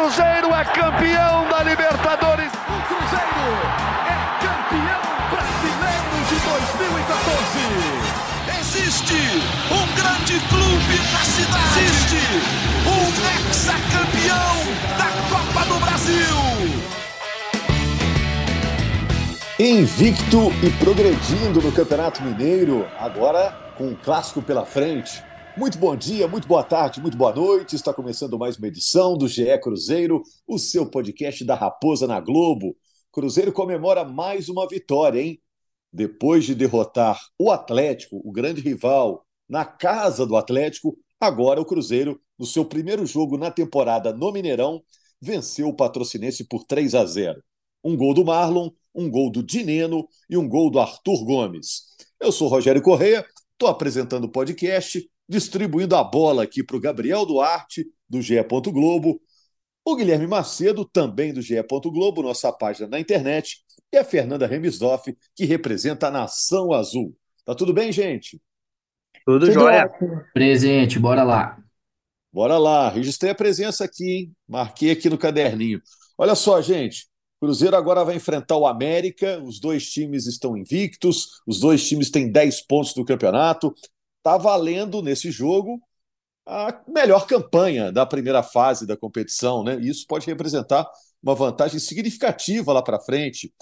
Cruzeiro é campeão da Libertadores. O Cruzeiro é campeão brasileiro de 2014. Existe um grande clube na cidade. Existe um ex-campeão da Copa do Brasil. Invicto e progredindo no Campeonato Mineiro, agora com um clássico pela frente. Muito bom dia, muito boa tarde, muito boa noite. Está começando mais uma edição do GE Cruzeiro, o seu podcast da Raposa na Globo. Cruzeiro comemora mais uma vitória, hein? Depois de derrotar o Atlético, o grande rival, na casa do Atlético, agora o Cruzeiro, no seu primeiro jogo na temporada no Mineirão, venceu o Patrocinense por 3 a 0. Um gol do Marlon, um gol do Dineno e um gol do Arthur Gomes. Eu sou Rogério Correia, estou apresentando o podcast, distribuindo a bola aqui para o Gabriel Duarte, do GE. Globo, o Guilherme Macedo, também do GE. Globo, nossa página na internet, e a Fernanda Remisdoff, que representa a Nação Azul. Tá tudo bem, gente? Tudo, tudo jóia. Presente, bora lá. Bora lá, registrei a presença aqui, hein? Marquei aqui no caderninho. Olha só, gente, Cruzeiro agora vai enfrentar o América, os dois times estão invictos, os dois times têm 10 pontos do campeonato. Está valendo nesse jogo a melhor campanha da primeira fase da competição, né? Isso pode representar uma vantagem significativa lá para frente.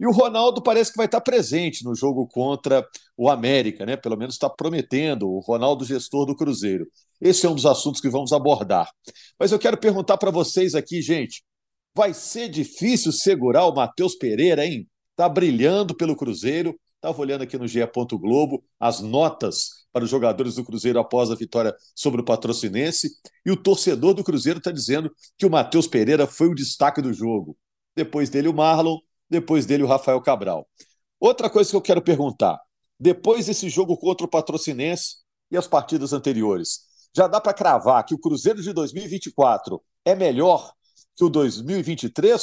E o Ronaldo parece que vai estar presente no jogo contra o América, né? Pelo menos está prometendo, o Ronaldo, gestor do Cruzeiro. Esse é um dos assuntos que vamos abordar. Mas eu quero perguntar para vocês aqui, gente, Vai ser difícil segurar o Matheus Pereira, hein? Tá brilhando pelo Cruzeiro. Estava olhando aqui no GE. Globo as notas para os jogadores do Cruzeiro após a vitória sobre o Patrocinense. E o torcedor do Cruzeiro está dizendo que o Matheus Pereira foi o destaque do jogo. Depois dele, o Marlon. Depois dele, o Rafael Cabral. Outra coisa que eu quero perguntar: depois desse jogo contra o Patrocinense e as partidas anteriores, já dá para cravar que o Cruzeiro de 2024 é melhor que o 2023?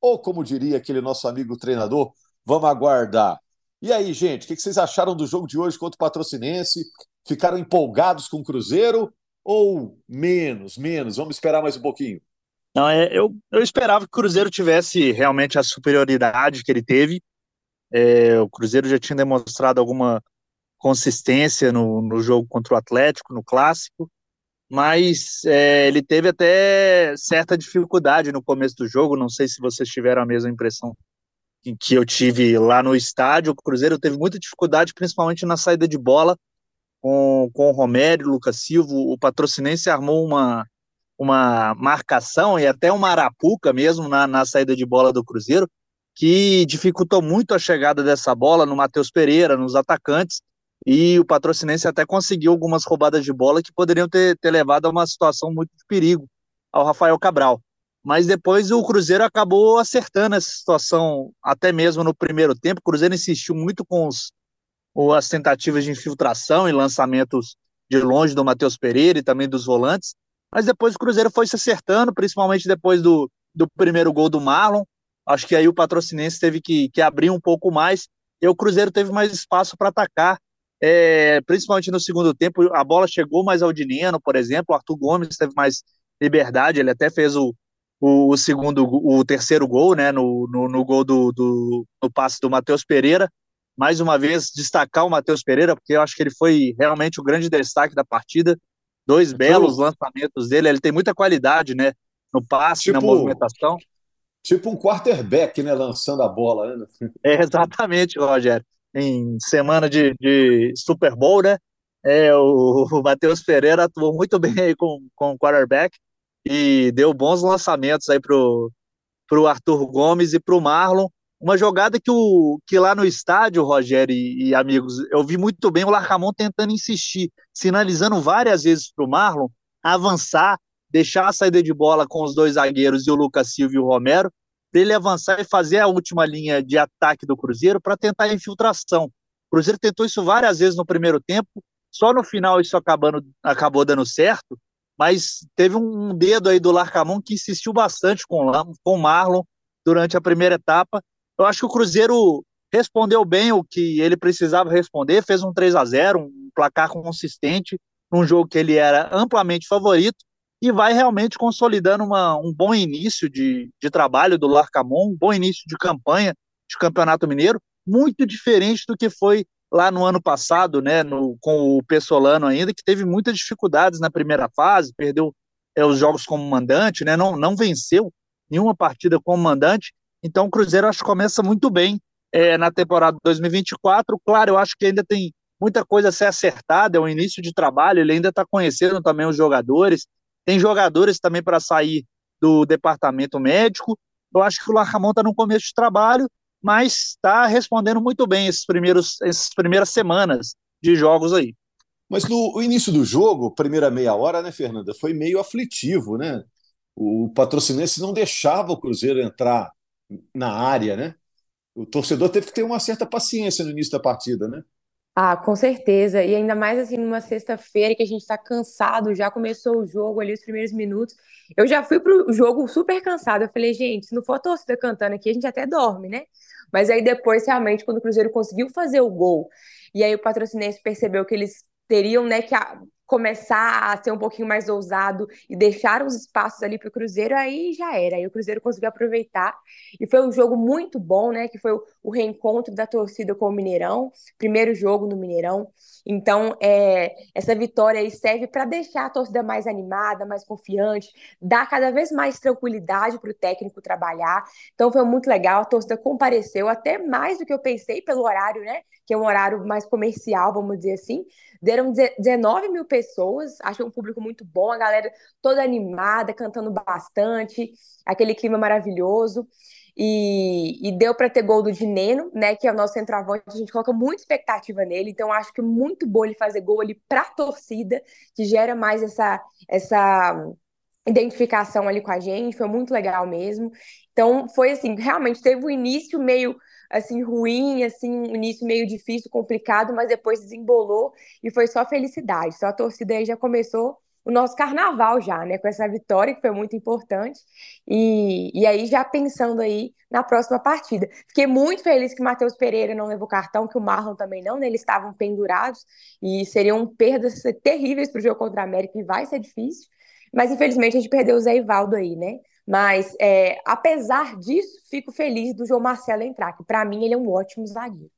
Ou, como diria aquele nosso amigo treinador, vamos aguardar. E aí, gente, o que vocês acharam do jogo de hoje contra o Patrocinense? Ficaram empolgados com o Cruzeiro ou menos, menos? Vamos esperar mais um pouquinho. Não, é, eu, eu esperava que o Cruzeiro tivesse realmente a superioridade que ele teve. É, o Cruzeiro já tinha demonstrado alguma consistência no, no jogo contra o Atlético, no clássico mas é, ele teve até certa dificuldade no começo do jogo. Não sei se vocês tiveram a mesma impressão que eu tive lá no estádio. O Cruzeiro teve muita dificuldade, principalmente na saída de bola com, com o Romero, o Lucas Silva. O patrocinense armou uma, uma marcação e até uma arapuca mesmo na, na saída de bola do Cruzeiro, que dificultou muito a chegada dessa bola no Matheus Pereira, nos atacantes e o Patrocinense até conseguiu algumas roubadas de bola que poderiam ter, ter levado a uma situação muito de perigo ao Rafael Cabral. Mas depois o Cruzeiro acabou acertando essa situação, até mesmo no primeiro tempo. O Cruzeiro insistiu muito com os, as tentativas de infiltração e lançamentos de longe do Matheus Pereira e também dos volantes. Mas depois o Cruzeiro foi se acertando, principalmente depois do, do primeiro gol do Marlon. Acho que aí o Patrocinense teve que, que abrir um pouco mais e o Cruzeiro teve mais espaço para atacar é, principalmente no segundo tempo, a bola chegou mais ao Dineno, por exemplo, o Arthur Gomes teve mais liberdade, ele até fez o, o, o segundo, o terceiro gol, né, no, no, no gol do, do no passe do Matheus Pereira, mais uma vez destacar o Matheus Pereira, porque eu acho que ele foi realmente o grande destaque da partida, dois belos lançamentos dele, ele tem muita qualidade, né, no passe, tipo, na movimentação. Tipo um quarterback, né, lançando a bola, né? É, exatamente, Rogério em semana de, de Super Bowl, né? É, o, o Matheus Pereira atuou muito bem com, com o quarterback e deu bons lançamentos aí pro, pro Arthur Gomes e pro Marlon. Uma jogada que, o, que lá no estádio, Rogério e, e amigos, eu vi muito bem o Larcamon tentando insistir, sinalizando várias vezes pro Marlon avançar, deixar a saída de bola com os dois zagueiros e o Lucas Silva e o Romero, para ele avançar e fazer a última linha de ataque do Cruzeiro para tentar a infiltração. O Cruzeiro tentou isso várias vezes no primeiro tempo, só no final isso acabando, acabou dando certo, mas teve um dedo aí do Larcamon que insistiu bastante com, o Marlon durante a primeira etapa. Eu acho que o Cruzeiro respondeu bem o que ele precisava responder, fez um 3 a 0 um placar consistente, num jogo que ele era amplamente favorito, e vai realmente consolidando uma, um bom início de, de trabalho do Larcamon, um bom início de campanha de Campeonato Mineiro, muito diferente do que foi lá no ano passado, né, no, com o Pessolano ainda, que teve muitas dificuldades na primeira fase, perdeu é, os jogos como mandante, né, não, não venceu nenhuma partida como mandante, então o Cruzeiro acho que começa muito bem é, na temporada 2024, claro, eu acho que ainda tem muita coisa a ser acertada, é um início de trabalho, ele ainda está conhecendo também os jogadores, tem jogadores também para sair do departamento médico. Eu acho que o Larcamon está no começo de trabalho, mas está respondendo muito bem esses primeiros, essas primeiras semanas de jogos aí. Mas no início do jogo, primeira meia hora, né, Fernanda, foi meio aflitivo, né? O patrocinense não deixava o Cruzeiro entrar na área, né? O torcedor teve que ter uma certa paciência no início da partida, né? Ah, com certeza. E ainda mais assim numa sexta-feira que a gente tá cansado, já começou o jogo ali, os primeiros minutos. Eu já fui pro jogo super cansado. Eu falei, gente, se não for a torcida cantando aqui, a gente até dorme, né? Mas aí depois, realmente, quando o Cruzeiro conseguiu fazer o gol, e aí o patrocinense percebeu que eles teriam, né, que começar a ser um pouquinho mais ousado e deixar os espaços ali para o Cruzeiro, aí já era. Aí o Cruzeiro conseguiu aproveitar. E foi um jogo muito bom, né? Que foi o, o reencontro da torcida com o Mineirão, primeiro jogo no Mineirão. Então, é, essa vitória aí serve para deixar a torcida mais animada, mais confiante, dar cada vez mais tranquilidade para o técnico trabalhar. Então, foi muito legal. A torcida compareceu até mais do que eu pensei pelo horário, né? Que é um horário mais comercial, vamos dizer assim. Deram 19 mil pessoas, achei um público muito bom, a galera toda animada, cantando bastante, aquele clima maravilhoso. E, e deu para ter gol do Dineno, né? Que é o nosso centroavante, a gente coloca muita expectativa nele, então acho que é muito bom ele fazer gol ali para a torcida, que gera mais essa, essa identificação ali com a gente, foi muito legal mesmo. Então foi assim, realmente teve um início meio assim ruim, assim, um início meio difícil, complicado, mas depois desembolou e foi só felicidade. Só a torcida aí já começou o nosso carnaval já, né, com essa vitória que foi muito importante. E, e aí já pensando aí na próxima partida. Fiquei muito feliz que o Matheus Pereira não levou cartão, que o Marlon também não, né? Eles estavam pendurados e seriam perdas terríveis para o jogo contra a América e vai ser difícil. Mas infelizmente a gente perdeu o Zé Ivaldo aí, né? Mas, é, apesar disso, fico feliz do João Marcelo entrar, que para mim ele é um ótimo zagueiro.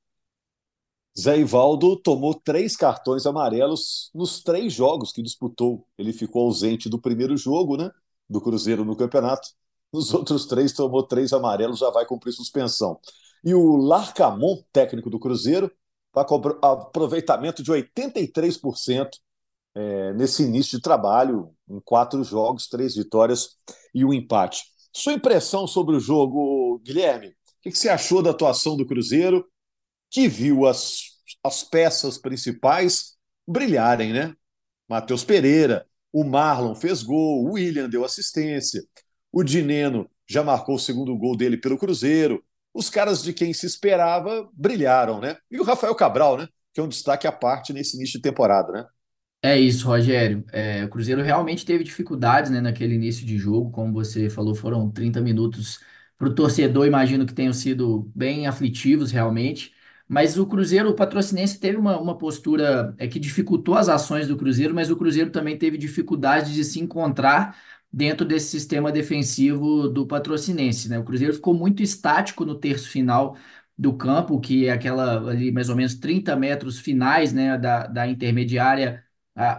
Zé Ivaldo tomou três cartões amarelos nos três jogos que disputou. Ele ficou ausente do primeiro jogo, né? Do Cruzeiro no campeonato. Nos outros três, tomou três amarelos, já vai cumprir suspensão. E o Larcamon, técnico do Cruzeiro, está com aproveitamento de 83% é, nesse início de trabalho, em quatro jogos, três vitórias e um empate. Sua impressão sobre o jogo, Guilherme? O que você achou da atuação do Cruzeiro, que viu as, as peças principais brilharem, né? Matheus Pereira, o Marlon fez gol, o William deu assistência, o Dineno já marcou o segundo gol dele pelo Cruzeiro. Os caras de quem se esperava brilharam, né? E o Rafael Cabral, né? Que é um destaque à parte nesse início de temporada, né? É isso, Rogério. É, o Cruzeiro realmente teve dificuldades, né, naquele início de jogo, como você falou, foram 30 minutos para o torcedor, imagino que tenham sido bem aflitivos realmente. Mas o Cruzeiro, o Patrocinense teve uma, uma postura é, que dificultou as ações do Cruzeiro, mas o Cruzeiro também teve dificuldade de se encontrar dentro desse sistema defensivo do Patrocinense, né? O Cruzeiro ficou muito estático no terço final do campo, que é aquela ali mais ou menos 30 metros finais, né, da, da intermediária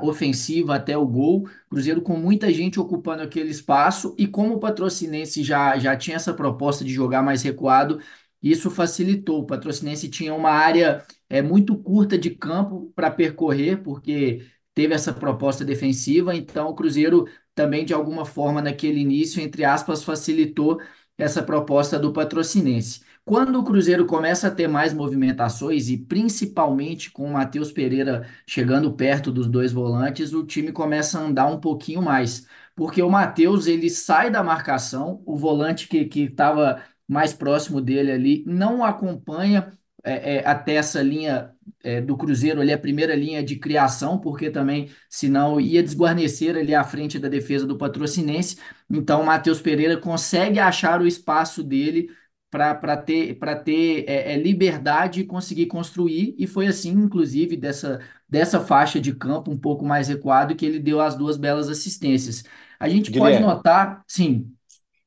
ofensiva até o gol. Cruzeiro com muita gente ocupando aquele espaço e como o Patrocinense já, já tinha essa proposta de jogar mais recuado, isso facilitou. O Patrocinense tinha uma área é, muito curta de campo para percorrer, porque teve essa proposta defensiva, então o Cruzeiro também, de alguma forma, naquele início, entre aspas, facilitou essa proposta do Patrocinense. Quando o Cruzeiro começa a ter mais movimentações, e principalmente com o Matheus Pereira chegando perto dos dois volantes, o time começa a andar um pouquinho mais. Porque o Matheus ele sai da marcação, o volante que estava mais próximo dele ali não acompanha é, é, até essa linha é, do Cruzeiro ali, a primeira linha de criação, porque também, senão, ia desguarnecer ali à frente da defesa do Patrocinense. Então, o Matheus Pereira consegue achar o espaço dele para ter, pra ter é, é, liberdade e conseguir construir, e foi assim, inclusive, dessa, dessa faixa de campo um pouco mais recuado que ele deu as duas belas assistências. A gente Guilherme. pode notar, sim.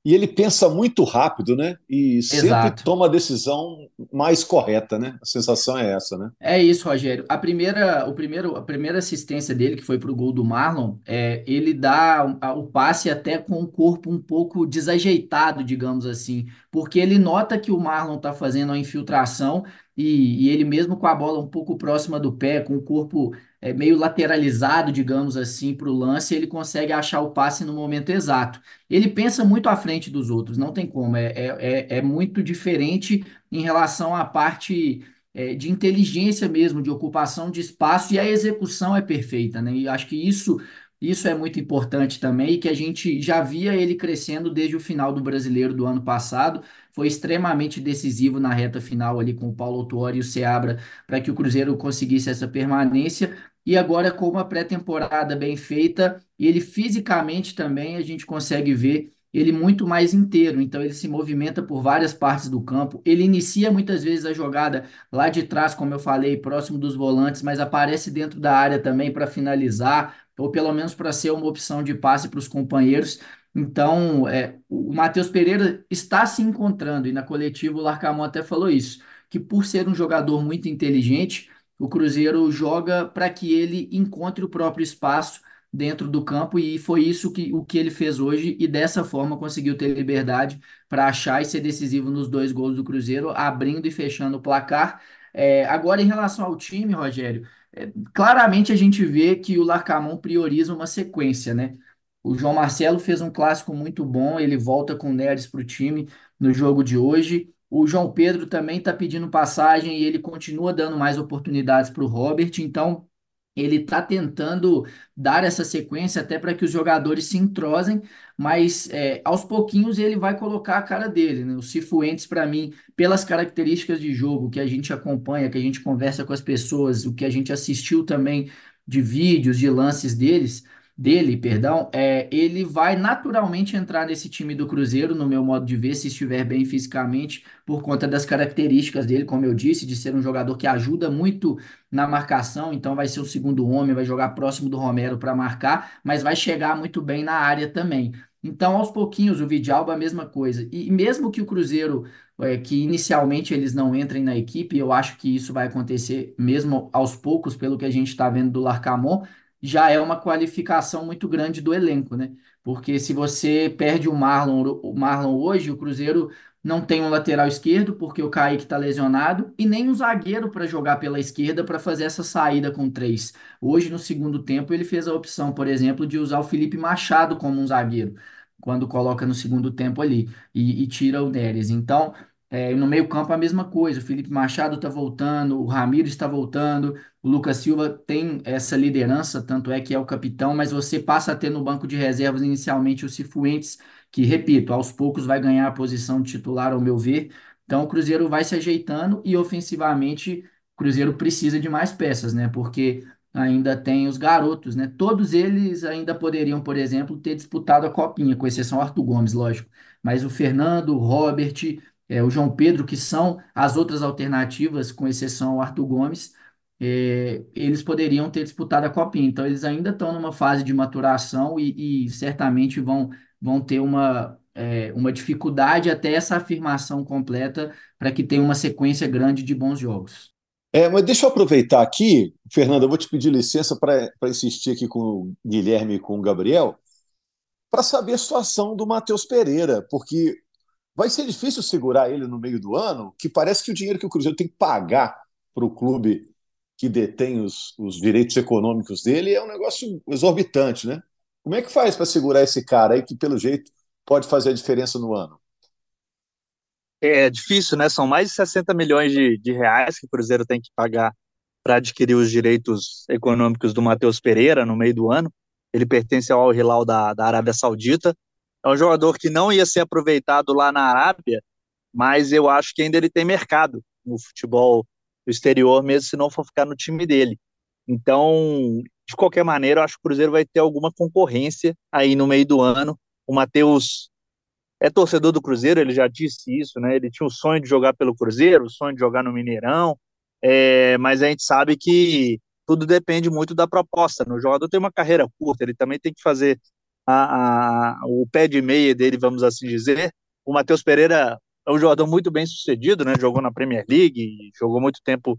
E ele pensa muito rápido, né? E sempre Exato. toma a decisão mais correta, né? A sensação é essa, né? É isso, Rogério. A primeira, o primeiro, a primeira assistência dele, que foi para o gol do Marlon, é, ele dá o, o passe até com o corpo um pouco desajeitado, digamos assim, porque ele nota que o Marlon está fazendo a infiltração e, e, ele mesmo com a bola um pouco próxima do pé, com o corpo é, meio lateralizado, digamos assim, para o lance, ele consegue achar o passe no momento exato. Ele pensa muito à frente dos outros, não tem como, é, é, é, é muito diferente em relação à parte é, de inteligência mesmo, de ocupação de espaço, e a execução é perfeita, né? E acho que isso isso é muito importante também, e que a gente já via ele crescendo desde o final do brasileiro do ano passado. Foi extremamente decisivo na reta final ali com o Paulo Autuori e o Seabra para que o Cruzeiro conseguisse essa permanência. E agora, com uma pré-temporada bem feita, ele fisicamente também a gente consegue ver ele muito mais inteiro, então ele se movimenta por várias partes do campo. Ele inicia muitas vezes a jogada lá de trás, como eu falei, próximo dos volantes, mas aparece dentro da área também para finalizar ou pelo menos para ser uma opção de passe para os companheiros. Então, é, o Matheus Pereira está se encontrando, e na coletiva o Larcamon até falou isso, que por ser um jogador muito inteligente, o Cruzeiro joga para que ele encontre o próprio espaço dentro do campo, e foi isso que, o que ele fez hoje, e dessa forma conseguiu ter liberdade para achar e ser decisivo nos dois gols do Cruzeiro, abrindo e fechando o placar. É, agora, em relação ao time, Rogério, é, claramente a gente vê que o Larcamon prioriza uma sequência, né? O João Marcelo fez um clássico muito bom, ele volta com o Neres para o time no jogo de hoje. O João Pedro também está pedindo passagem e ele continua dando mais oportunidades para o Robert, então ele está tentando dar essa sequência até para que os jogadores se entrosem, mas é, aos pouquinhos ele vai colocar a cara dele. Né? O Cifuentes, para mim, pelas características de jogo que a gente acompanha, que a gente conversa com as pessoas, o que a gente assistiu também de vídeos, de lances deles, dele, perdão, é, ele vai naturalmente entrar nesse time do Cruzeiro, no meu modo de ver, se estiver bem fisicamente, por conta das características dele, como eu disse, de ser um jogador que ajuda muito na marcação, então vai ser o segundo homem, vai jogar próximo do Romero para marcar, mas vai chegar muito bem na área também. Então, aos pouquinhos, o Vidalba a mesma coisa. E mesmo que o Cruzeiro, é, que inicialmente eles não entrem na equipe, eu acho que isso vai acontecer mesmo aos poucos, pelo que a gente está vendo do Larcamon, já é uma qualificação muito grande do elenco, né? Porque se você perde o Marlon, o Marlon hoje, o Cruzeiro não tem um lateral esquerdo, porque o Kaique está lesionado, e nem um zagueiro para jogar pela esquerda para fazer essa saída com três. Hoje, no segundo tempo, ele fez a opção, por exemplo, de usar o Felipe Machado como um zagueiro, quando coloca no segundo tempo ali, e, e tira o Neres. Então, é, no meio-campo a mesma coisa. O Felipe Machado está voltando, o Ramiro está voltando, o Lucas Silva tem essa liderança, tanto é que é o capitão, mas você passa a ter no banco de reservas inicialmente o Cifuentes, que, repito, aos poucos vai ganhar a posição de titular, ao meu ver. Então o Cruzeiro vai se ajeitando e ofensivamente o Cruzeiro precisa de mais peças, né? Porque ainda tem os garotos, né? Todos eles ainda poderiam, por exemplo, ter disputado a copinha, com exceção Arthur Gomes, lógico. Mas o Fernando, o Robert, é, o João Pedro, que são as outras alternativas, com exceção ao Arthur Gomes, é, eles poderiam ter disputado a Copinha. Então, eles ainda estão numa fase de maturação e, e certamente vão, vão ter uma, é, uma dificuldade até essa afirmação completa para que tenha uma sequência grande de bons jogos. É, mas deixa eu aproveitar aqui, Fernando, eu vou te pedir licença para insistir aqui com o Guilherme e com o Gabriel, para saber a situação do Matheus Pereira, porque Vai ser difícil segurar ele no meio do ano, que parece que o dinheiro que o Cruzeiro tem que pagar para o clube que detém os, os direitos econômicos dele é um negócio exorbitante, né? Como é que faz para segurar esse cara aí que, pelo jeito, pode fazer a diferença no ano? É difícil, né? São mais de 60 milhões de, de reais que o Cruzeiro tem que pagar para adquirir os direitos econômicos do Matheus Pereira no meio do ano. Ele pertence ao Hilal da, da Arábia Saudita é um jogador que não ia ser aproveitado lá na Arábia, mas eu acho que ainda ele tem mercado no futebol do exterior, mesmo se não for ficar no time dele. Então, de qualquer maneira, eu acho que o Cruzeiro vai ter alguma concorrência aí no meio do ano. O Matheus é torcedor do Cruzeiro, ele já disse isso, né? Ele tinha o sonho de jogar pelo Cruzeiro, o sonho de jogar no Mineirão, é, mas a gente sabe que tudo depende muito da proposta. Né? O jogador tem uma carreira curta, ele também tem que fazer a, a, o pé de meia dele, vamos assim dizer. O Matheus Pereira é um jogador muito bem sucedido, né? Jogou na Premier League, jogou muito tempo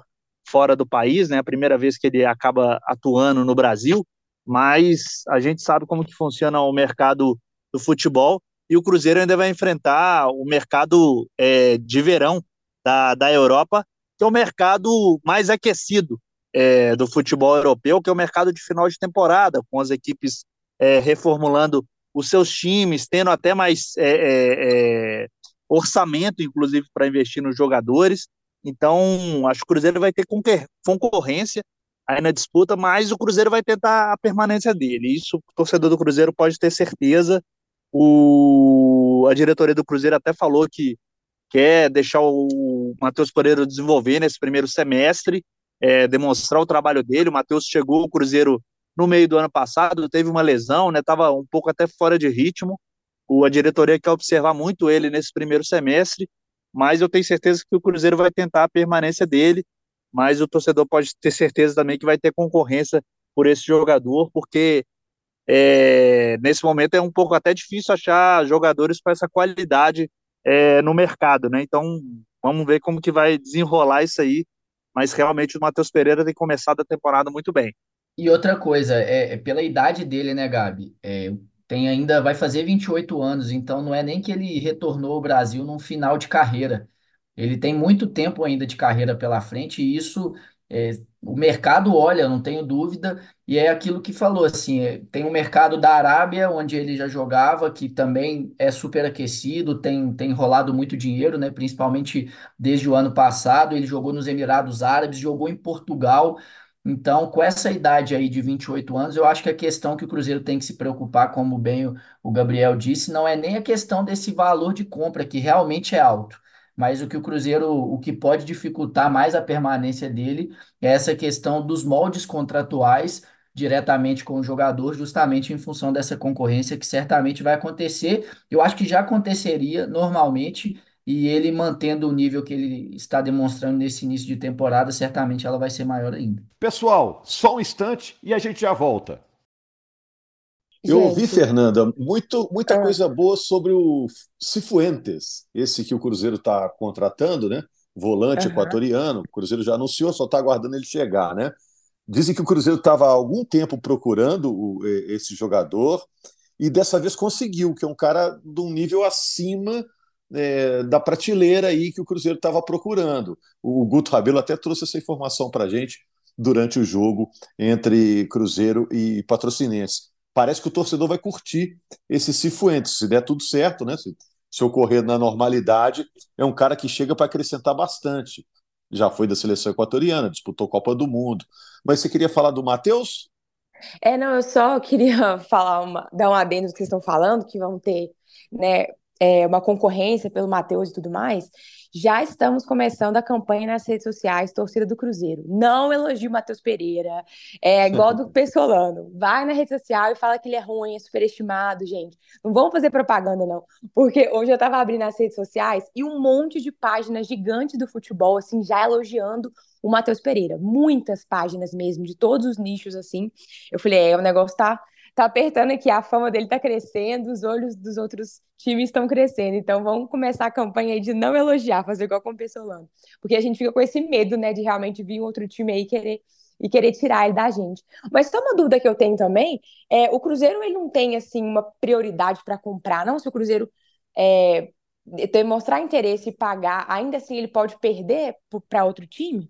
fora do país, né? A primeira vez que ele acaba atuando no Brasil, mas a gente sabe como que funciona o mercado do futebol e o Cruzeiro ainda vai enfrentar o mercado é, de verão da, da Europa, que é o mercado mais aquecido é, do futebol europeu, que é o mercado de final de temporada, com as equipes é, reformulando os seus times, tendo até mais é, é, é orçamento, inclusive, para investir nos jogadores. Então, acho que o Cruzeiro vai ter concorrência aí na disputa, mas o Cruzeiro vai tentar a permanência dele. Isso o torcedor do Cruzeiro pode ter certeza. O, a diretoria do Cruzeiro até falou que quer deixar o Matheus Pereira desenvolver nesse primeiro semestre, é, demonstrar o trabalho dele. O Matheus chegou ao Cruzeiro no meio do ano passado, teve uma lesão, né? Um pouco até fora de ritmo. O, a diretoria quer observar muito ele nesse primeiro semestre, mas eu tenho certeza que o Cruzeiro vai tentar a permanência dele, mas o torcedor pode ter certeza também que vai ter concorrência por esse jogador, porque é, nesse momento é um pouco até difícil achar jogadores com essa qualidade é, no mercado, né? Então vamos ver como que vai desenrolar isso aí. Mas realmente o Matheus Pereira tem começado a temporada muito bem. E outra coisa, é, é pela idade dele, né, Gabi? É, tem ainda, vai fazer 28 anos, então não é nem que ele retornou ao Brasil num final de carreira. Ele tem muito tempo ainda de carreira pela frente, e isso é, o mercado olha, não tenho dúvida, e é aquilo que falou, assim, é, tem o mercado da Arábia, onde ele já jogava, que também é super aquecido, tem, tem rolado muito dinheiro, né, principalmente desde o ano passado, ele jogou nos Emirados Árabes, jogou em Portugal, então, com essa idade aí de 28 anos, eu acho que a questão que o Cruzeiro tem que se preocupar, como bem o, Gabriel disse, não é nem a questão desse valor de compra, que realmente é alto, mas o que o Cruzeiro, o que pode dificultar mais a permanência dele é essa questão dos moldes contratuais diretamente com o jogador, justamente em função dessa concorrência que certamente vai acontecer. Eu acho que já aconteceria normalmente e ele mantendo o nível que ele está demonstrando nesse início de temporada, certamente ela vai ser maior ainda. Pessoal, só um instante e a gente já volta. Eu ouvi, Fernanda, muito, muita ah. coisa boa sobre o Cifuentes, esse que o Cruzeiro está contratando, né? Volante uhum. equatoriano. O Cruzeiro já anunciou, só está aguardando ele chegar, né? Dizem que o Cruzeiro estava há algum tempo procurando o, esse jogador e dessa vez conseguiu, que é um cara de um nível acima é, da prateleira aí que o Cruzeiro estava procurando. O Guto Rabelo até trouxe essa informação para a gente durante o jogo entre Cruzeiro e Patrocinense. Parece que o torcedor vai curtir esse Cifuentes, se der tudo certo, né? Se, se ocorrer na normalidade, é um cara que chega para acrescentar bastante. Já foi da seleção equatoriana, disputou Copa do Mundo. Mas você queria falar do Matheus? É, não, eu só queria falar uma, dar um adendo do que vocês estão falando, que vão ter, né, é, uma concorrência pelo Matheus e tudo mais, já estamos começando a campanha nas redes sociais, torcida do Cruzeiro. Não elogie o Matheus Pereira, é igual do Pessolano. Vai na rede social e fala que ele é ruim, é superestimado, gente. Não vamos fazer propaganda, não. Porque hoje eu estava abrindo as redes sociais e um monte de páginas gigantes do futebol, assim, já elogiando o Matheus Pereira. Muitas páginas mesmo, de todos os nichos, assim. Eu falei, é, o negócio tá tá apertando aqui, a fama dele tá crescendo, os olhos dos outros times estão crescendo. Então vamos começar a campanha aí de não elogiar, fazer igual com o Pessolano. Porque a gente fica com esse medo, né, de realmente vir um outro time aí querer e querer tirar ele da gente. Mas só uma dúvida que eu tenho também, é, o Cruzeiro ele não tem assim uma prioridade para comprar, não? Se o Cruzeiro é, demonstrar interesse e pagar, ainda assim ele pode perder para outro time?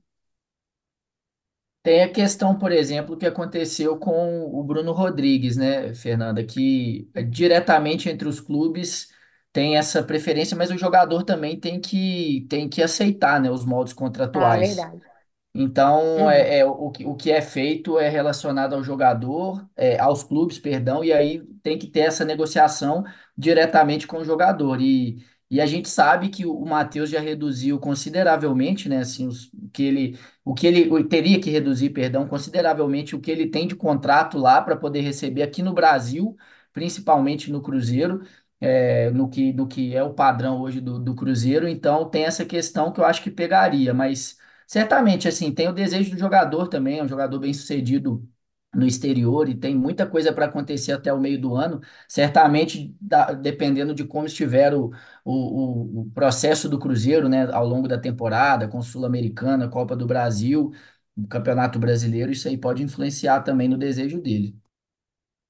Tem a questão, por exemplo, que aconteceu com o Bruno Rodrigues, né, Fernanda, que é diretamente entre os clubes tem essa preferência, mas o jogador também tem que, tem que aceitar, né, os moldes Ah, contratuais. verdade. Então, Uhum. é, é o, que- o que é feito é relacionado ao jogador, é, aos clubes, perdão, e aí tem que ter essa negociação diretamente com o jogador. E, e a gente sabe que o, Matheus já reduziu consideravelmente, né, assim, os, o que ele, o que ele teria que reduzir, perdão, consideravelmente o que ele tem de contrato lá para poder receber aqui no Brasil, principalmente no Cruzeiro. é, no que, no que é o padrão hoje do, do Cruzeiro, então tem essa questão que eu acho que pegaria, mas Certamente, assim, tem o desejo do jogador também, é um jogador bem sucedido no exterior e tem muita coisa para acontecer até o meio do ano. Certamente, da- dependendo de como estiver o, o, o processo do Cruzeiro, né, ao longo da temporada, com Sul-Americana, Copa do Brasil, Campeonato Brasileiro, isso aí pode influenciar também no desejo dele.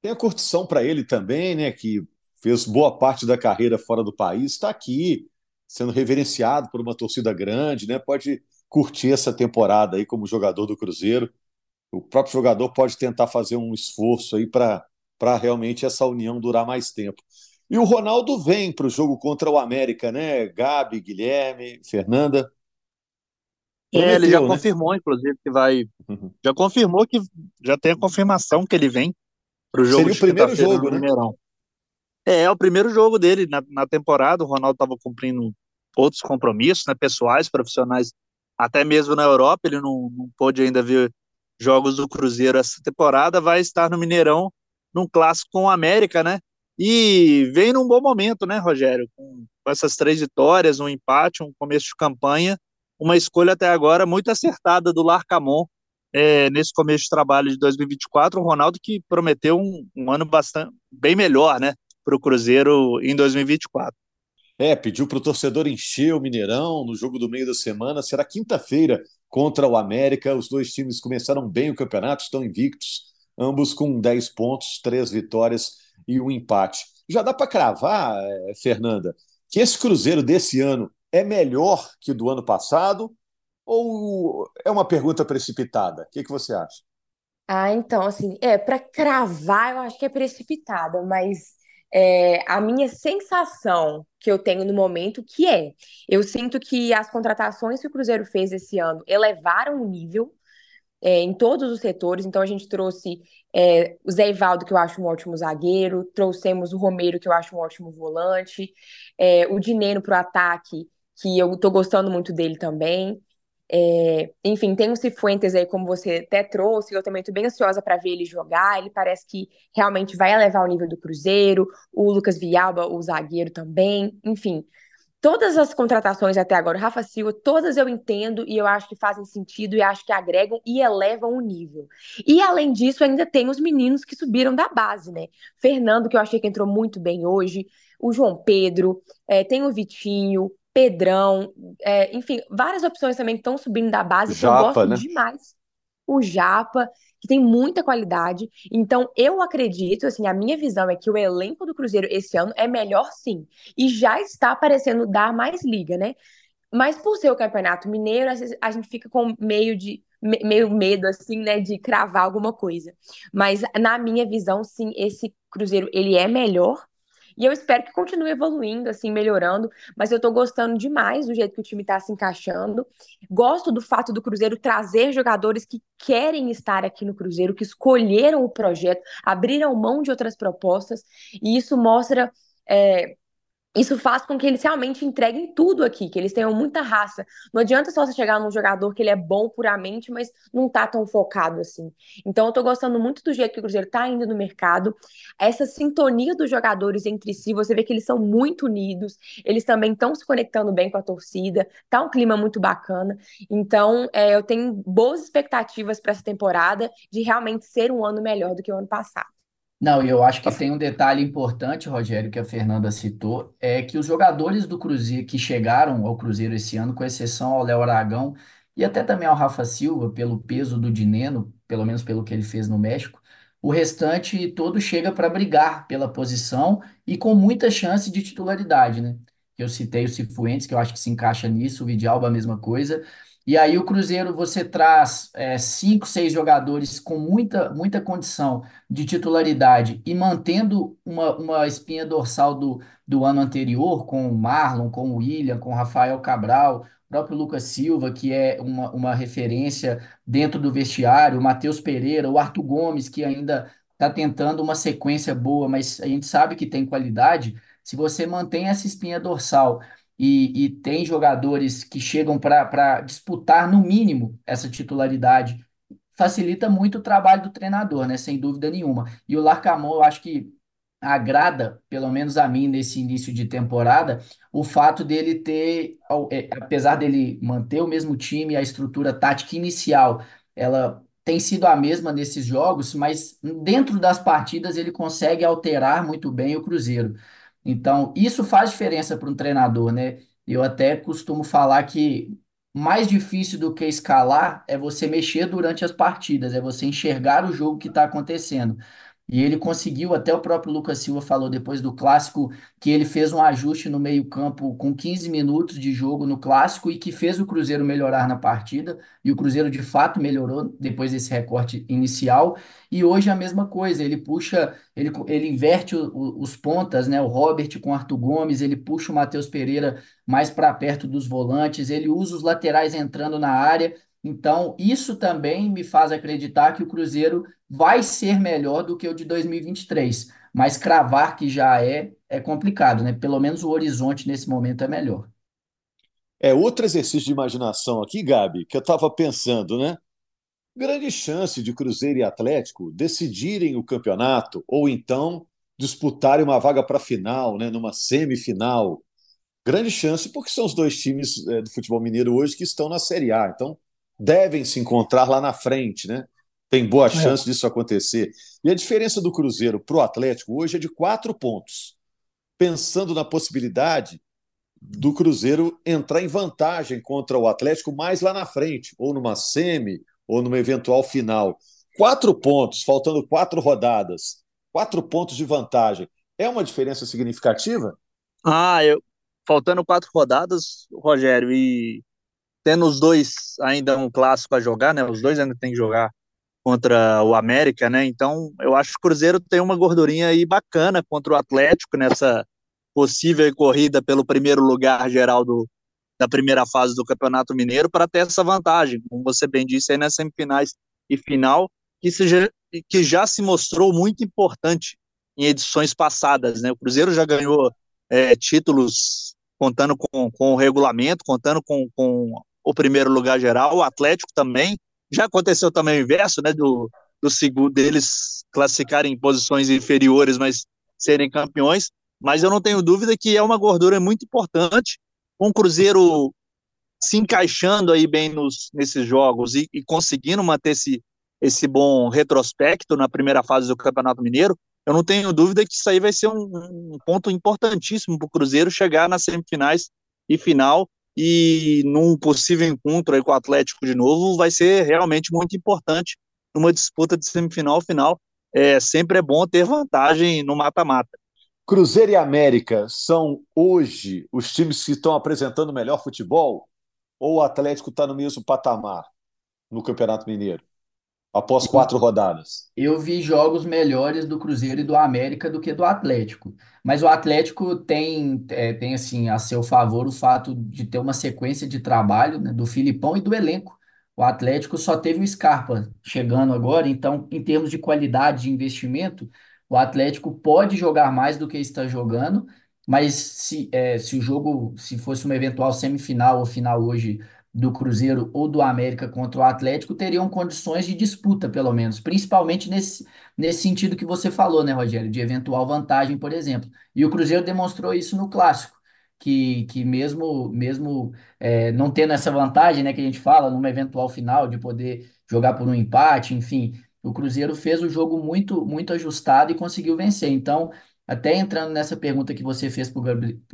Tem a curtição para ele também, né? Que fez boa parte da carreira fora do país, está aqui sendo reverenciado por uma torcida grande, né? Pode curtir essa temporada aí como jogador do Cruzeiro. O próprio jogador pode tentar fazer um esforço aí para realmente essa união durar mais tempo. E o Ronaldo vem para o jogo contra o América, né? Gabi, Guilherme, Fernanda. É, ele já Prometeu, né? confirmou, inclusive, que vai. Uhum. Já confirmou que já tem a confirmação que ele vem para o jogo Seria o primeiro jogo, né? Mineirão. É, é o primeiro jogo dele na, na temporada. O Ronaldo estava cumprindo outros compromissos, né, pessoais, profissionais, até mesmo na Europa. Ele não, não pôde ainda ver jogos do Cruzeiro essa temporada. Vai estar no Mineirão, num clássico com o América, né? E vem num bom momento, né, Rogério? Com, essas três vitórias, um empate, um começo de campanha, uma escolha até agora muito acertada do Larcamon é, nesse começo de trabalho de 2024. O Ronaldo que prometeu um, um ano bastante bem melhor, né, para o Cruzeiro em 2024. É, pediu para o torcedor encher o Mineirão no jogo do meio da semana. Será quinta-feira contra o América. Os dois times começaram bem o campeonato, estão invictos, ambos com 10 pontos, três vitórias e um empate. Já dá para cravar, eh, Fernanda, que esse Cruzeiro desse ano é melhor que o do ano passado? Ou é uma pergunta precipitada? O que, que você acha? Ah, então, assim, é, para cravar, eu acho que é precipitada, mas é, a minha sensação que eu tenho no momento que é, eu sinto que as contratações que o Cruzeiro fez esse ano elevaram o nível é, em todos os setores. Então, a gente trouxe é, o Zé Ivaldo, que eu acho um ótimo zagueiro, trouxemos o Romero, que eu acho um ótimo volante, é, o Dineno para o ataque, que eu tô gostando muito dele também. É, enfim, tem o Cifuentes aí, como você até trouxe, eu também tô bem ansiosa para ver ele jogar. Ele parece que realmente vai elevar o nível do Cruzeiro. O Lucas Vialba, o zagueiro também. Enfim, todas as contratações até agora, Rafa Silva, todas eu entendo e eu acho que fazem sentido e acho que agregam e elevam o nível. E além disso, ainda tem os meninos que subiram da base, né? Fernando, que eu achei que entrou muito bem hoje, o João Pedro, é, tem o Vitinho. Pedrão, é, enfim, várias opções também que estão subindo da base que eu Japa, gosto né? demais. O Japa, que tem muita qualidade. Então, eu acredito, assim, a minha visão é que o elenco do Cruzeiro esse ano é melhor sim. E já está parecendo dar mais liga, né? Mas por ser o Campeonato Mineiro, às vezes a gente fica com meio de me- meio medo assim, né, de cravar alguma coisa. Mas na minha visão, sim, esse Cruzeiro ele é melhor. E eu espero que continue evoluindo, assim, melhorando. Mas eu tô gostando demais do jeito que o time tá se encaixando. Gosto do fato do Cruzeiro trazer jogadores que querem estar aqui no Cruzeiro, que escolheram o projeto, abriram mão de outras propostas. E isso mostra. é, isso faz com que eles realmente entreguem tudo aqui, que eles tenham muita raça. Não adianta só você chegar num jogador que ele é bom puramente, mas não tá tão focado assim. Então eu tô gostando muito do jeito que o Cruzeiro tá indo no mercado. Essa sintonia dos jogadores entre si, você vê que eles são muito unidos, eles também estão se conectando bem com a torcida, tá um clima muito bacana. Então é, eu tenho boas expectativas para essa temporada de realmente ser um ano melhor do que o ano passado. Não, e eu acho que tem um detalhe importante, Rogério, que a Fernanda citou, é que os jogadores do Cruzeiro que chegaram ao Cruzeiro esse ano, com exceção ao Léo Aragão e até também ao Rafa Silva, pelo peso do Dineno, pelo menos pelo que ele fez no México, o restante todo chega para brigar pela posição e com muita chance de titularidade, né? Eu citei o Cifuentes, que eu acho que se encaixa nisso, o Vidalba a mesma coisa. E aí o Cruzeiro você traz é, cinco, seis jogadores com muita, muita condição de titularidade e mantendo uma, uma espinha dorsal do, do ano anterior, com o Marlon, com o William, com o Rafael Cabral, o próprio Lucas Silva, que é uma, uma referência dentro do vestiário, o Matheus Pereira, o Arthur Gomes, que ainda está tentando uma sequência boa, mas a gente sabe que tem qualidade. Se você mantém essa espinha dorsal e, e tem jogadores que chegam para disputar, no mínimo, essa titularidade facilita muito o trabalho do treinador, né? Sem dúvida nenhuma. E o Larcamon, eu acho que agrada, pelo menos a mim, nesse início de temporada, o fato dele ter, é, apesar dele manter o mesmo time, a estrutura tática inicial, ela tem sido a mesma nesses jogos, mas dentro das partidas ele consegue alterar muito bem o Cruzeiro. Então, isso faz diferença para um treinador, né? Eu até costumo falar que mais difícil do que escalar é você mexer durante as partidas, é você enxergar o jogo que está acontecendo. E ele conseguiu, até o próprio Lucas Silva falou depois do clássico, que ele fez um ajuste no meio-campo com 15 minutos de jogo no clássico e que fez o Cruzeiro melhorar na partida. E o Cruzeiro de fato melhorou depois desse recorte inicial. E hoje a mesma coisa, ele puxa, ele, ele inverte o, o, os pontas, né? O Robert com o Arthur Gomes, ele puxa o Matheus Pereira mais para perto dos volantes, ele usa os laterais entrando na área então, isso também me faz acreditar que o Cruzeiro vai ser melhor do que o de 2023. Mas cravar que já é, é complicado, né? Pelo menos o horizonte nesse momento é melhor. É outro exercício de imaginação aqui, Gabi, que eu estava pensando, né? Grande chance de Cruzeiro e Atlético decidirem o campeonato ou então disputarem uma vaga para a final, né? Numa semifinal. Grande chance, porque são os dois times é, do futebol mineiro hoje que estão na Série A. Então, devem se encontrar lá na frente, né? Tem boa é. chance disso acontecer. E a diferença do Cruzeiro para o Atlético hoje é de quatro pontos. Pensando na possibilidade do Cruzeiro entrar em vantagem contra o Atlético mais lá na frente, ou numa semi, ou numa eventual final. Quatro pontos, faltando quatro rodadas, quatro pontos de vantagem. É uma diferença significativa? Ah, eu, faltando quatro rodadas, Rogério, e tendo os dois ainda um clássico a jogar, né? Os dois ainda tem que jogar contra o América, né? Então, eu acho que o Cruzeiro tem uma gordurinha aí bacana contra o Atlético nessa possível corrida pelo primeiro lugar geral do, da primeira fase do Campeonato Mineiro para ter essa vantagem, como você bem disse aí nas semifinais e final, que, seja, que já se mostrou muito importante em edições passadas, né? O Cruzeiro já ganhou é, títulos contando com, com o regulamento, contando com, com o primeiro lugar geral, o Atlético também. Já aconteceu também o inverso, né, do, do segundo deles classificarem em posições inferiores, mas serem campeões. Mas eu não tenho dúvida que é uma gordura muito importante. Com o Cruzeiro se encaixando aí bem nos, nesses jogos e, e conseguindo manter esse, esse bom retrospecto na primeira fase do Campeonato Mineiro, eu não tenho dúvida que isso aí vai ser um, um ponto importantíssimo para o Cruzeiro chegar nas semifinais e final e num possível encontro aí com o Atlético de novo, vai ser realmente muito importante numa disputa de semifinal final. É, sempre é bom ter vantagem no mata-mata. Cruzeiro e América são hoje os times que estão apresentando melhor futebol? Ou o Atlético está no mesmo patamar no Campeonato Mineiro? Após quatro rodadas. Eu vi jogos melhores do Cruzeiro e do América do que do Atlético. Mas o Atlético tem, é, tem assim, a seu favor o fato de ter uma sequência de trabalho, né, do Filipão e do elenco. O Atlético só teve o Scarpa chegando agora, então, em termos de qualidade de investimento, o Atlético pode jogar mais do que está jogando, mas se, é, se o jogo, se fosse uma eventual semifinal ou final hoje do Cruzeiro ou do América contra o Atlético teriam condições de disputa, pelo menos, principalmente nesse, nesse sentido que você falou, né, Rogério, de eventual vantagem, por exemplo. E o Cruzeiro demonstrou isso no clássico, que, que mesmo, mesmo é, não tendo essa vantagem, né, que a gente fala, numa eventual final, de poder jogar por um empate, enfim, o Cruzeiro fez o jogo muito, muito ajustado e conseguiu vencer. Então, até entrando nessa pergunta que você fez para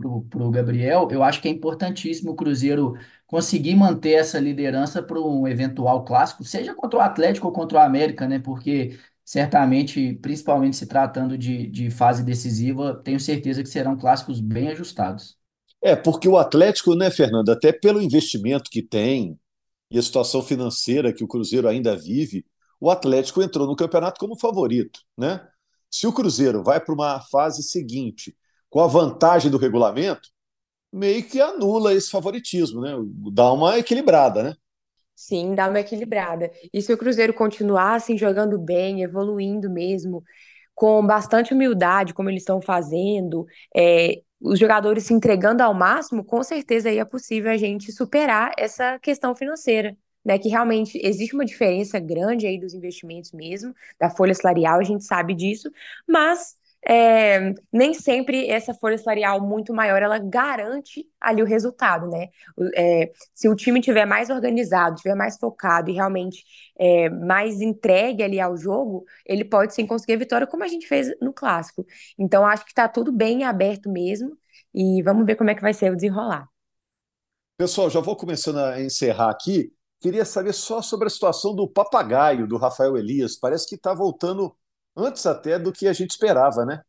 o Gabriel, eu acho que é importantíssimo o Cruzeiro conseguir manter essa liderança para um eventual clássico, seja contra o Atlético ou contra o América, né? Porque certamente, principalmente se tratando de, de fase decisiva, tenho certeza que serão clássicos bem ajustados. É, porque o Atlético, né, Fernando, até pelo investimento que tem e a situação financeira que o Cruzeiro ainda vive, o Atlético entrou no campeonato como favorito, né? Se o Cruzeiro vai para uma fase seguinte com a vantagem do regulamento, meio que anula esse favoritismo, né? Dá uma equilibrada, né? Sim, dá uma equilibrada. E se o Cruzeiro continuar assim jogando bem, evoluindo mesmo, com bastante humildade, como eles estão fazendo, é, os jogadores se entregando ao máximo, com certeza aí é possível a gente superar essa questão financeira né, que realmente existe uma diferença grande aí dos investimentos mesmo, da folha salarial, a gente sabe disso, mas é, nem sempre essa folha salarial muito maior ela garante ali o resultado, né? É, se o time tiver mais organizado, tiver mais focado e realmente é, mais entregue ali ao jogo, ele pode sim conseguir a vitória, como a gente fez no clássico. Então acho que está tudo bem aberto mesmo e vamos ver como é que vai ser o desenrolar. Pessoal, já vou começando a encerrar aqui. Queria saber só sobre a situação do papagaio do Rafael Elias. Parece que está voltando antes até do que a gente esperava, né?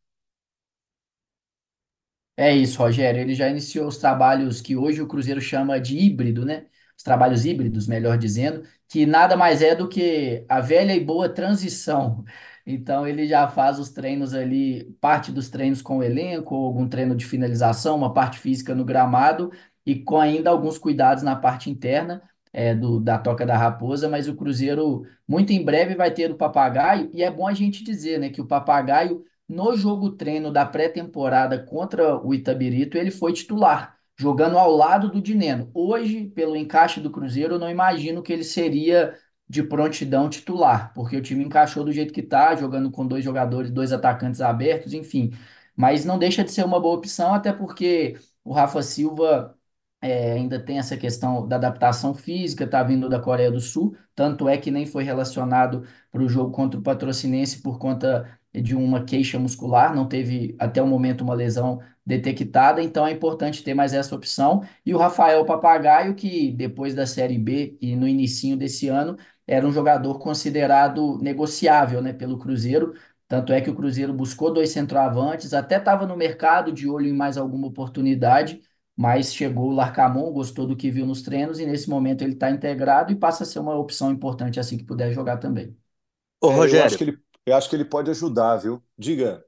É isso, Rogério. Ele já iniciou os trabalhos que hoje o Cruzeiro chama de híbrido, né? Os trabalhos híbridos, melhor dizendo, que nada mais é do que a velha e boa transição. Então ele já faz os treinos ali, parte dos treinos com o elenco, algum treino de finalização, uma parte física no gramado e com ainda alguns cuidados na parte interna é, do, da Toca da Raposa, mas o Cruzeiro muito em breve vai ter o Papagaio, e é bom a gente dizer, né, que o Papagaio, no jogo treino da pré-temporada contra o Itabirito, ele foi titular, jogando ao lado do Dineno. Hoje, pelo encaixe do Cruzeiro, eu não imagino que ele seria de prontidão titular, porque o time encaixou do jeito que está, jogando com dois jogadores, dois atacantes abertos, enfim. Mas não deixa de ser uma boa opção, até porque o Rafa Silva é, ainda tem essa questão da adaptação física, está vindo da Coreia do Sul, tanto é que nem foi relacionado para o jogo contra o Patrocinense por conta de uma queixa muscular, não teve até o momento uma lesão detectada, então é importante ter mais essa opção. E o Rafael Papagaio, que depois da Série B e no início desse ano, era um jogador considerado negociável né, pelo Cruzeiro, tanto é que o Cruzeiro buscou dois centroavantes, até estava no mercado de olho em mais alguma oportunidade, mas chegou o Larcamon, gostou do que viu nos treinos e nesse momento ele está integrado e passa a ser uma opção importante assim que puder jogar também. Ô, Rogério, eu acho que ele, eu acho que ele pode ajudar, viu? Diga.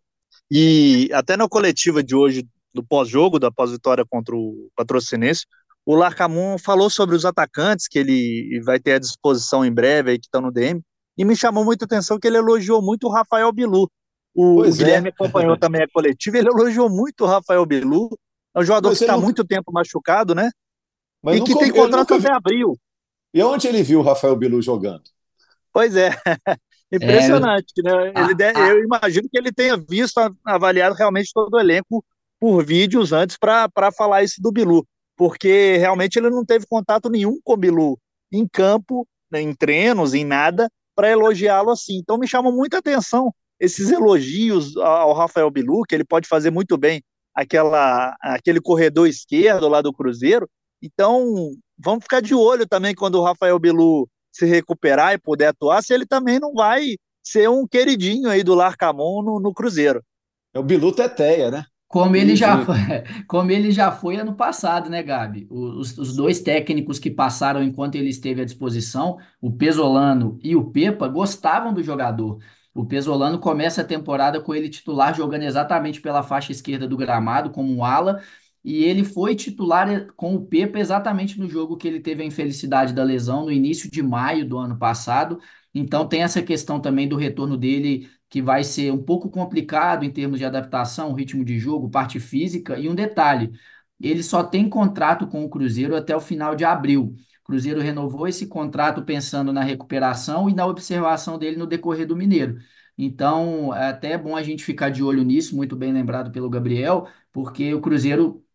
E até na coletiva de hoje, do pós-jogo, da pós-vitória contra o Patrocinense, o Larcamon falou sobre os atacantes que ele vai ter à disposição em breve, aí, que estão no DM, e me chamou muita atenção que ele elogiou muito o Rafael Bilu. O, o é. Guilherme é. acompanhou também a coletiva, ele elogiou muito o Rafael Bilu, é um jogador Mas que está nunca... muito tempo machucado, né? Mas e que tem contrato até abril. E onde ele viu o Rafael Bilu jogando? Pois é. Impressionante, é... né? Ele ah, ah. Eu imagino que ele tenha visto, avaliado realmente todo o elenco por vídeos antes para falar isso do Bilu, porque realmente ele não teve contato nenhum com o Bilu em campo, né, em treinos, em nada, para elogiá-lo assim. Então me chama muita atenção esses elogios ao Rafael Bilu, que ele pode fazer muito bem aquela, aquele corredor esquerdo lá do Cruzeiro. Então, vamos ficar de olho também quando o Rafael Bilu se recuperar e puder atuar, se ele também não vai ser um queridinho aí do Larcamon no, no Cruzeiro. É o Bilu Teteia, né? Como ele, já foi, como ele já foi ano passado, né, Gabi? Os, os dois técnicos que passaram enquanto ele esteve à disposição, o Pesolano e o Pepa, gostavam do jogador. O Pesolano começa a temporada com ele titular jogando exatamente pela faixa esquerda do gramado, como um ala, e ele foi titular com o Pepa exatamente no jogo que ele teve a infelicidade da lesão no início de maio do ano passado. Então tem essa questão também do retorno dele que vai ser um pouco complicado em termos de adaptação, ritmo de jogo, parte física e um detalhe, ele só tem contrato com o Cruzeiro até o final de abril. Cruzeiro renovou esse contrato pensando na recuperação e na observação dele no decorrer do Mineiro. Então, é até bom a gente ficar de olho nisso, muito bem lembrado pelo Gabriel, porque o Cruzeiro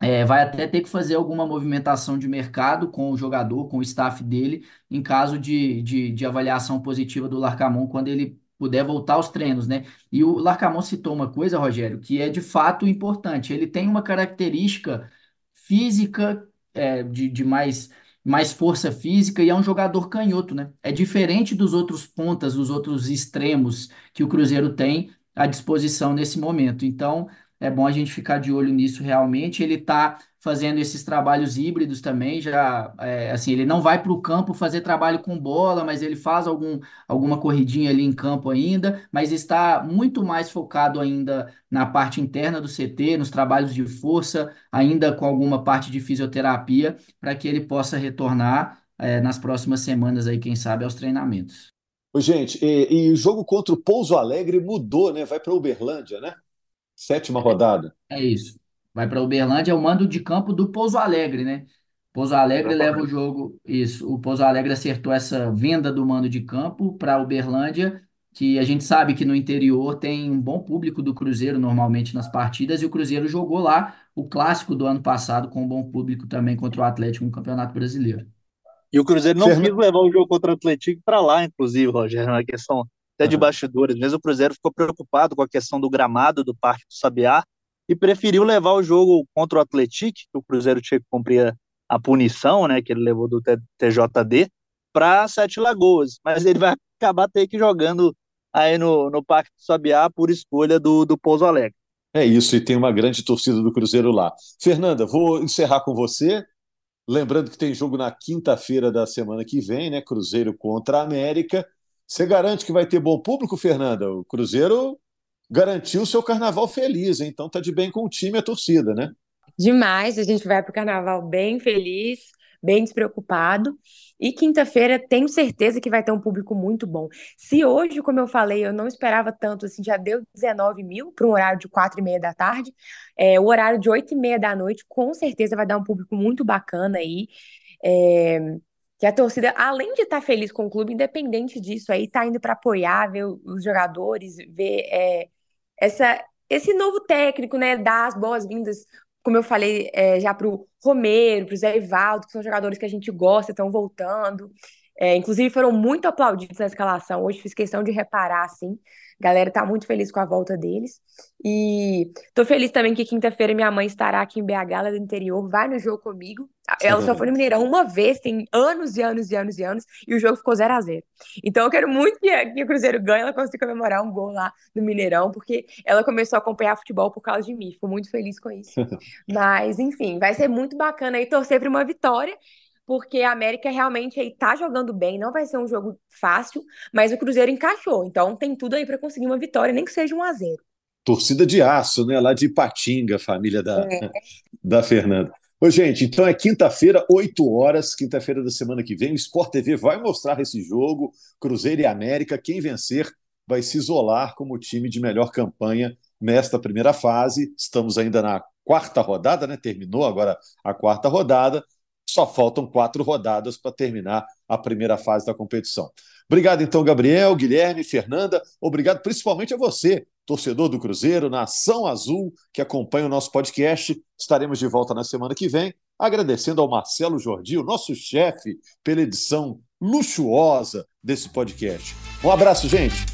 é, vai até ter que fazer alguma movimentação de mercado com o jogador, com o staff dele, em caso de, de, de avaliação positiva do Larcamon, quando ele puder voltar aos treinos, né? E o Larcamon citou uma coisa, Rogério, que é de fato importante. Ele tem uma característica física é, de, de mais mais força física e é um jogador canhoto, né? É diferente dos outros pontas, dos outros extremos que o Cruzeiro tem à disposição nesse momento. Então, é bom a gente ficar de olho nisso realmente. Ele está fazendo esses trabalhos híbridos também, já é, assim, ele não vai para o campo fazer trabalho com bola, mas ele faz algum, alguma corridinha ali em campo ainda, mas está muito mais focado ainda na parte interna do CT, nos trabalhos de força, ainda com alguma parte de fisioterapia, para que ele possa retornar é, nas próximas semanas aí, quem sabe, aos treinamentos. Gente, e, e o jogo contra o Pouso Alegre mudou, né? Vai para Uberlândia, né? Sétima rodada. É isso. Vai para Uberlândia, é o mando de campo do Pouso Alegre, né? Pouso Alegre leva o jogo. Isso. O Pouso Alegre acertou essa venda do mando de campo para Uberlândia que a gente sabe que no interior tem um bom público do Cruzeiro normalmente nas partidas, e o Cruzeiro jogou lá o clássico do ano passado com um bom público também contra o Atlético no Campeonato Brasileiro. E o Cruzeiro não Fernando... quis levar o jogo contra o Atlético para lá, inclusive, Rogério, na questão até de bastidores. Mesmo o Cruzeiro ficou preocupado com a questão do gramado do Parque do Sabiá e preferiu levar o jogo contra o Atlético, que o Cruzeiro tinha que cumprir a punição, né, que ele levou do TJD, para Sete Lagoas. Mas ele vai acabar ter que jogando aí no, no Parque do Sabiá por escolha do, do Pouso Alegre. É isso, e tem uma grande torcida do Cruzeiro lá. Fernanda, vou encerrar com você. Lembrando que tem jogo na quinta-feira da semana que vem, né? Cruzeiro contra a América. Você garante que vai ter bom público, Fernanda? O Cruzeiro garantiu seu carnaval feliz, então tá de bem com o time e a torcida, né? Demais, a gente vai para o carnaval bem feliz, bem despreocupado. E quinta-feira tenho certeza que vai ter um público muito bom. Se hoje, como eu falei, eu não esperava tanto, assim, já deu 19 mil para um horário de 4 e meia da tarde, é, o horário de 8 e meia da noite com certeza vai dar um público muito bacana aí. É, que a torcida, além de estar tá feliz com o clube, independente disso aí, tá indo para apoiar, ver os jogadores, ver é, essa, esse novo técnico, né, dar as boas-vindas como eu falei é, já para o Romero, para o Zé Ivaldo, que são jogadores que a gente gosta, estão voltando. É, inclusive foram muito aplaudidos na escalação. Hoje fiz questão de reparar, assim. A galera tá muito feliz com a volta deles. E tô feliz também que quinta-feira minha mãe estará aqui em BH, lá do interior, vai no jogo comigo. Ela só foi no Mineirão uma vez, tem anos e anos e anos e anos, e o jogo ficou 0 a 0 Então eu quero muito que, que o Cruzeiro ganhe, ela consiga comemorar um gol lá no Mineirão, porque ela começou a acompanhar futebol por causa de mim. Fico muito feliz com isso. Mas, enfim, vai ser muito bacana aí torcer para uma vitória porque a América realmente aí tá jogando bem, não vai ser um jogo fácil, mas o Cruzeiro encaixou, então tem tudo aí para conseguir uma vitória, nem que seja um a 0. Torcida de aço, né? Lá de Patinga, família da, é. da Fernanda. Ô, gente, então é quinta-feira, 8 horas, quinta-feira da semana que vem. O Sport TV vai mostrar esse jogo, Cruzeiro e América. Quem vencer vai se isolar como time de melhor campanha nesta primeira fase. Estamos ainda na quarta rodada, né? Terminou agora a quarta rodada. Só faltam quatro rodadas para terminar a primeira fase da competição. Obrigado, então, Gabriel, Guilherme, Fernanda. Obrigado principalmente a você, torcedor do Cruzeiro, Nação Azul, que acompanha o nosso podcast. Estaremos de volta na semana que vem. Agradecendo ao Marcelo Jordi, o nosso chefe, pela edição luxuosa desse podcast. Um abraço, gente.